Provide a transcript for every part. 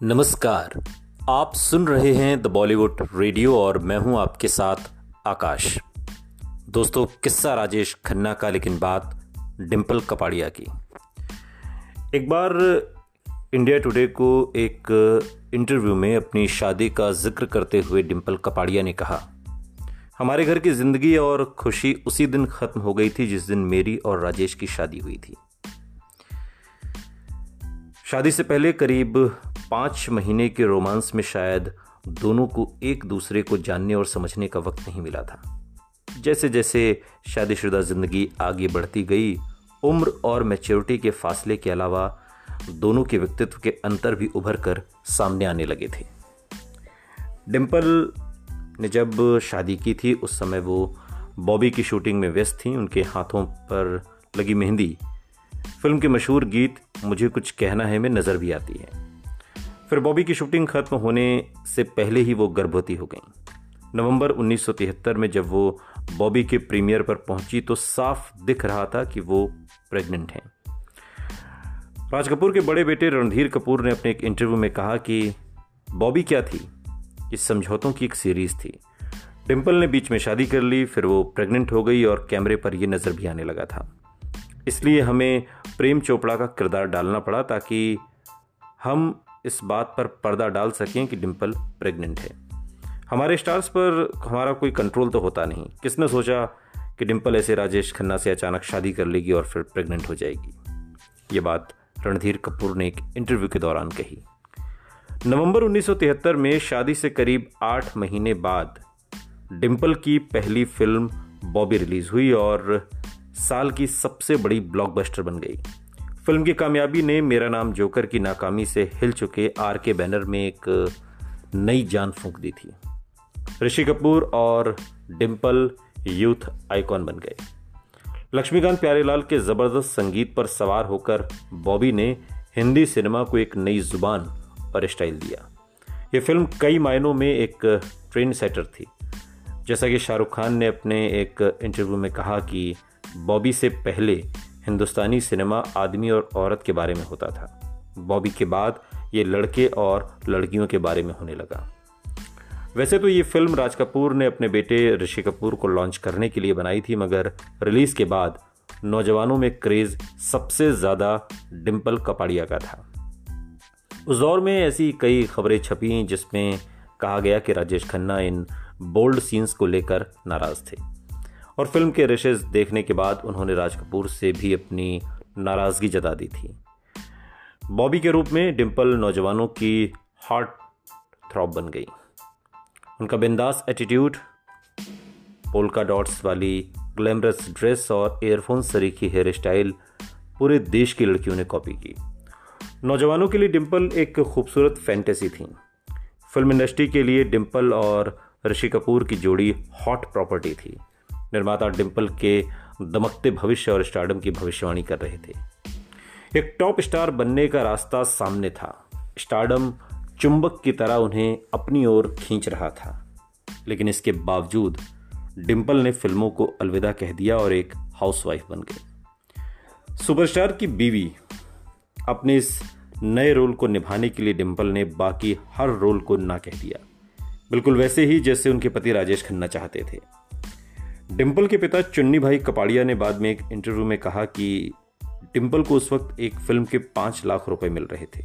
नमस्कार। आप सुन रहे हैं द बॉलीवुड रेडियो और मैं हूँ आपके साथ आकाश। दोस्तों, किस्सा राजेश खन्ना का, लेकिन बात डिम्पल कपाड़िया की। एक बार इंडिया टुडे को एक इंटरव्यू में अपनी शादी का ज़िक्र करते हुए डिम्पल कपाड़िया ने कहा, हमारे घर की ज़िंदगी और खुशी उसी दिन खत्म हो गई थी जिस दिन मेरी और राजेश की शादी हुई थी। शादी से पहले करीब पाँच महीने के रोमांस में शायद दोनों को एक दूसरे को जानने और समझने का वक्त नहीं मिला था। जैसे जैसे शादीशुदा ज़िंदगी आगे बढ़ती गई, उम्र और मैच्योरिटी के फासले के अलावा दोनों के व्यक्तित्व के अंतर भी उभर कर सामने आने लगे थे। डिम्पल ने जब शादी की थी, उस समय वो बॉबी की शूटिंग में व्यस्त थी, उनके हाथों पर लगी मेहंदी। फ़िल्म के मशहूर गीत, मुझे कुछ कहना है, में नज़र भी आती है। फिर बॉबी की शूटिंग खत्म होने से पहले ही वो गर्भवती हो गई। नवंबर 1973 में जब वो बॉबी के प्रीमियर पर पहुँची तो साफ़ दिख रहा था कि वो प्रेग्नेंट हैं। राज कपूर के बड़े बेटे रणधीर कपूर ने अपने एक इंटरव्यू में कहा कि बॉबी क्या थी? इस समझौतों की एक सीरीज़ थी। डिम्पल ने बीच में शादी कर ली, फिर वो प्रेग्नेंट हो गई और कैमरे पर यह नज़र भी आने लगा था। इसलिए हमें प्रेम चोपड़ा का किरदार डालना पड़ा ताकि हम इस बात पर पर्दा डाल सकें कि डिम्पल प्रेग्नेंट है। हमारे स्टार्स पर हमारा कोई कंट्रोल तो होता नहीं। किसने सोचा कि डिम्पल ऐसे राजेश खन्ना से अचानक शादी कर लेगी और फिर प्रेग्नेंट हो जाएगी? ये बात रणधीर कपूर ने एक इंटरव्यू के दौरान कही। नवंबर 1973 में शादी से करीब आठ महीने बाद डिम्पल की पहली फ़िल्म बॉबी रिलीज़ हुई और साल की सबसे बड़ी ब्लॉकबस्टर बन गई। फ़िल्म की कामयाबी ने मेरा नाम जोकर की नाकामी से हिल चुके आर के बैनर में एक नई जान फूंक दी थी। ऋषि कपूर और डिम्पल यूथ आइकॉन बन गए। लक्ष्मीकांत प्यारेलाल के ज़बरदस्त संगीत पर सवार होकर बॉबी ने हिंदी सिनेमा को एक नई ज़ुबान और स्टाइल दिया। यह फ़िल्म कई मायनों में एक ट्रेन सेटर थी। जैसा कि शाहरुख खान ने अपने एक इंटरव्यू में कहा कि बॉबी से पहले हिंदुस्तानी सिनेमा आदमी और औरत के बारे में होता था। बॉबी के बाद ये लड़के और लड़कियों के बारे में होने लगा। वैसे तो ये फ़िल्म राज कपूर ने अपने बेटे ऋषि कपूर को लॉन्च करने के लिए बनाई थी, मगर रिलीज़ के बाद नौजवानों में क्रेज सबसे ज़्यादा डिम्पल कपाड़िया का था। उस दौर में ऐसी कई खबरें छपी जिसमें कहा गया कि राजेश खन्ना इन बोल्ड सीन्स को लेकर नाराज़ थे। और फ़िल्म के रेशेज देखने के बाद उन्होंने राज कपूर से भी अपनी नाराज़गी जता दी थी। बॉबी के रूप में डिम्पल नौजवानों की हार्ट थ्रॉप बन गई। उनका बिंदास एटीट्यूड पोलका डॉट्स वाली ग्लैमरस ड्रेस और एयरफोन सरीखी हेयर स्टाइल पूरे देश की लड़कियों ने कॉपी की। नौजवानों के लिए डिम्पल एक खूबसूरत फैंटेसी थी। फ़िल्म इंडस्ट्री के लिए डिम्पल और ऋषि कपूर की जोड़ी हॉट प्रॉपर्टी थी। निर्माता डिम्पल के दमकते भविष्य और स्टार्डम की भविष्यवाणी कर रहे थे। एक टॉप स्टार बनने का रास्ता सामने था। स्टार्डम चुंबक की तरह उन्हें अपनी ओर खींच रहा था। लेकिन इसके बावजूद डिम्पल ने फ़िल्मों को अलविदा कह दिया और एक हाउसवाइफ बन गए। सुपरस्टार की बीवी अपने इस नए रोल को निभाने के लिए डिम्पल ने बाकी हर रोल को ना कह दिया। बिल्कुल वैसे ही जैसे उनके पति राजेश खन्ना चाहते थे। डिम्पल के पिता चुन्नी भाई कपाड़िया ने बाद में एक इंटरव्यू में कहा कि डिम्पल को उस वक्त एक फ़िल्म के पाँच लाख रुपए मिल रहे थे।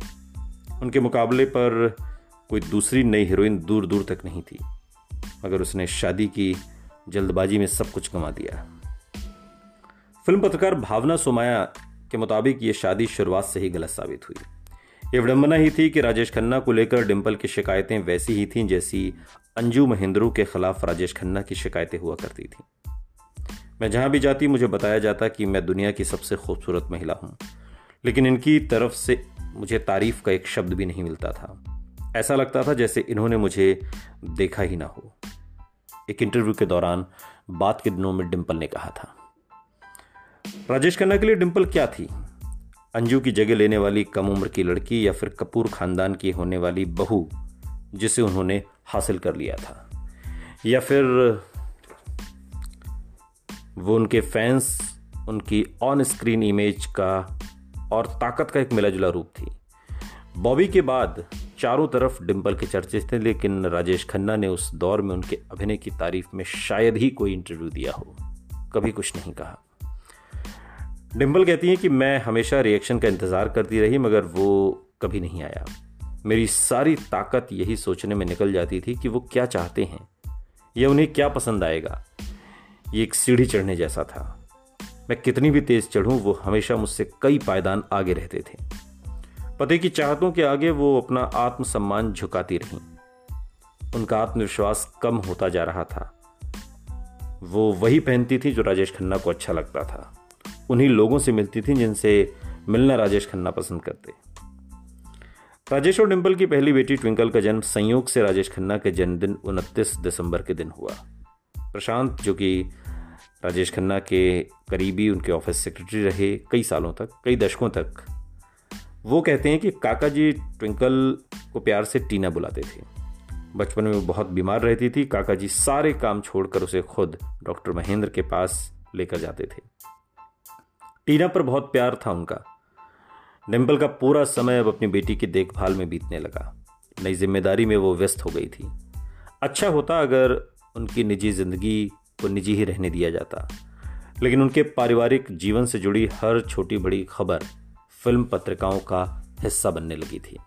उनके मुकाबले पर कोई दूसरी नई हीरोइन दूर दूर तक नहीं थी। मगर उसने शादी की, जल्दबाजी में सब कुछ कमा दिया। फ़िल्म पत्रकार भावना सोमाया के मुताबिक ये शादी शुरुआत से ही गलत साबित हुई। ये विडंबना ही थी कि राजेश खन्ना को लेकर डिम्पल की शिकायतें वैसी ही थीं जैसी अंजू महेंद्रू के खिलाफ राजेश खन्ना की शिकायतें हुआ करती थी। मैं जहाँ भी जाती, मुझे बताया जाता कि मैं दुनिया की सबसे खूबसूरत महिला हूँ। लेकिन इनकी तरफ़ से मुझे तारीफ़ का एक शब्द भी नहीं मिलता था। ऐसा लगता था जैसे इन्होंने मुझे देखा ही ना हो। एक इंटरव्यू के दौरान बात के दिनों में डिम्पल ने कहा था, राजेश खन्ना के लिए डिम्पल क्या थी? अंजू की जगह लेने वाली कम उम्र की लड़की या फिर कपूर खानदान की होने वाली बहू जिसे उन्होंने हासिल कर लिया था। या फिर वो उनके फैंस, उनकी ऑन स्क्रीन इमेज का और ताकत का एक मिला जुला रूप थी। बॉबी के बाद चारों तरफ़ डिम्पल के चर्चे थे, लेकिन राजेश खन्ना ने उस दौर में उनके अभिनय की तारीफ़ में शायद ही कोई इंटरव्यू दिया हो। कभी कुछ नहीं कहा। डिम्पल कहती हैं कि मैं हमेशा रिएक्शन का इंतज़ार करती रही, मगर वो कभी नहीं आया। मेरी सारी ताकत यही सोचने में निकल जाती थी कि वो क्या चाहते हैं, या उन्हें क्या पसंद आएगा। ये एक सीढ़ी चढ़ने जैसा था। मैं कितनी भी तेज चढ़ूं, वो हमेशा मुझसे कई पायदान आगे रहते थे। पति की चाहतों के आगे वो अपना आत्मसम्मान झुकाती रहीं। उनका आत्मविश्वास कम होता जा रहा था। वो वही पहनती थी जो राजेश खन्ना को अच्छा लगता था। उन्हीं लोगों से मिलती थी जिनसे मिलना राजेश खन्ना पसंद करते। राजेश और डिम्पल की पहली बेटी ट्विंकल का जन्म संयोग से राजेश खन्ना के जन्मदिन उनतीस दिसंबर के दिन हुआ। प्रशांत, जो कि राजेश खन्ना के करीबी उनके ऑफ़िस सेक्रेटरी रहे कई सालों तक, कई दशकों तक, वो कहते हैं कि काका जी ट्विंकल को प्यार से टीना बुलाते थे। बचपन में वो बहुत बीमार रहती थी, काका जी सारे काम छोड़कर उसे खुद डॉक्टर महेंद्र के पास लेकर जाते थे। टीना पर बहुत प्यार था उनका। डिम्पल का पूरा समय अब अपनी बेटी की देखभाल में बीतने लगा। नई ज़िम्मेदारी में वो व्यस्त हो गई थी। अच्छा होता अगर उनकी निजी ज़िंदगी को निजी ही रहने दिया जाता। लेकिन उनके पारिवारिक जीवन से जुड़ी हर छोटी बड़ी खबर फ़िल्म पत्रिकाओं का हिस्सा बनने लगी थी।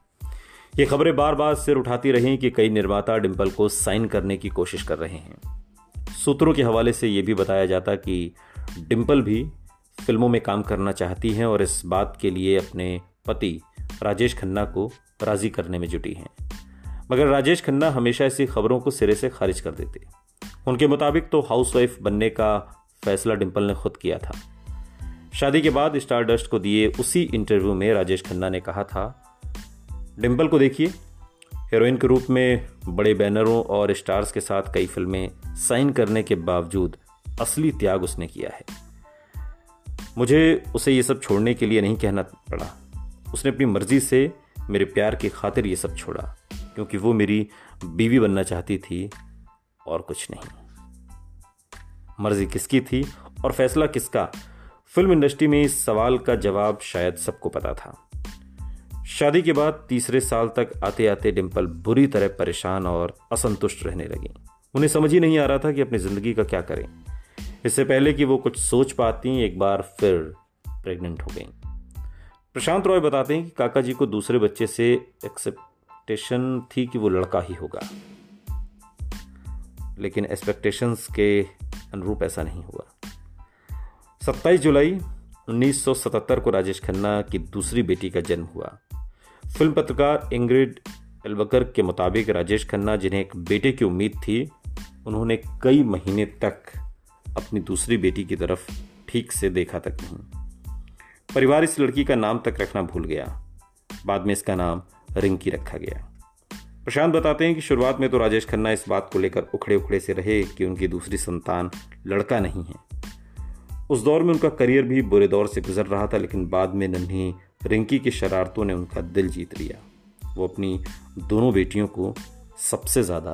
ये खबरें बार बार सिर उठाती रहीं कि कई निर्माता डिम्पल को साइन करने की कोशिश कर रहे हैं। सूत्रों के हवाले से यह भी बताया जाता कि डिम्पल भी फ़िल्मों में काम करना चाहती हैं और इस बात के लिए अपने पति राजेश खन्ना को राज़ी करने में जुटी हैं। मगर राजेश खन्ना हमेशा ऐसी खबरों को सिरे से खारिज कर देते। उनके मुताबिक तो हाउसवाइफ बनने का फैसला डिम्पल ने खुद किया था। शादी के बाद स्टार डस्ट को दिए उसी इंटरव्यू में राजेश खन्ना ने कहा था डिम्पल को देखिए। हीरोइन के रूप में बड़े बैनरों और स्टार्स के साथ कई फ़िल्में साइन करने के बावजूद असली त्याग उसने किया है। मुझे उसे ये सब छोड़ने के लिए नहीं कहना पड़ा। उसने अपनी मर्ज़ी से मेरे प्यार की खातिर ये सब छोड़ा, क्योंकि वो मेरी बीवी बनना चाहती थी और कुछ नहीं। मर्ज़ी किसकी थी और फैसला किसका? फ़िल्म इंडस्ट्री में इस सवाल का जवाब शायद सबको पता था। शादी के बाद तीसरे साल तक आते आते डिम्पल बुरी तरह परेशान और असंतुष्ट रहने लगी। उन्हें समझ ही नहीं आ रहा था कि अपनी ज़िंदगी का क्या करें। इससे पहले कि वो कुछ सोच पाती, एक बार फिर प्रेग्नेंट हो गई। प्रशांत रॉय बताते हैं कि काका जी को दूसरे बच्चे से एक्सेप्टेशन थी कि वो लड़का ही होगा। लेकिन एक्सपेक्टेशंस के अनुरूप ऐसा नहीं हुआ। 27 जुलाई 1977 को राजेश खन्ना की दूसरी बेटी का जन्म हुआ। फ़िल्म पत्रकार इंग्रिड एल्बकर के मुताबिक राजेश खन्ना, जिन्हें एक बेटे की उम्मीद थी, उन्होंने कई महीने तक अपनी दूसरी बेटी की तरफ़ ठीक से देखा तक नहीं। परिवार इस लड़की का नाम तक रखना भूल गया। बाद में इसका नाम रिंकी रखा गया। प्रशांत बताते हैं कि शुरुआत में तो राजेश खन्ना इस बात को लेकर उखड़े उखड़े से रहे कि उनकी दूसरी संतान लड़का नहीं है। उस दौर में उनका करियर भी बुरे दौर से गुजर रहा था, लेकिन बाद में नन्ही रिंकी की शरारतों ने उनका दिल जीत लिया। वो अपनी दोनों बेटियों को सबसे ज़्यादा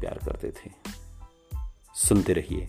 प्यार करते थे। सुनते रहिए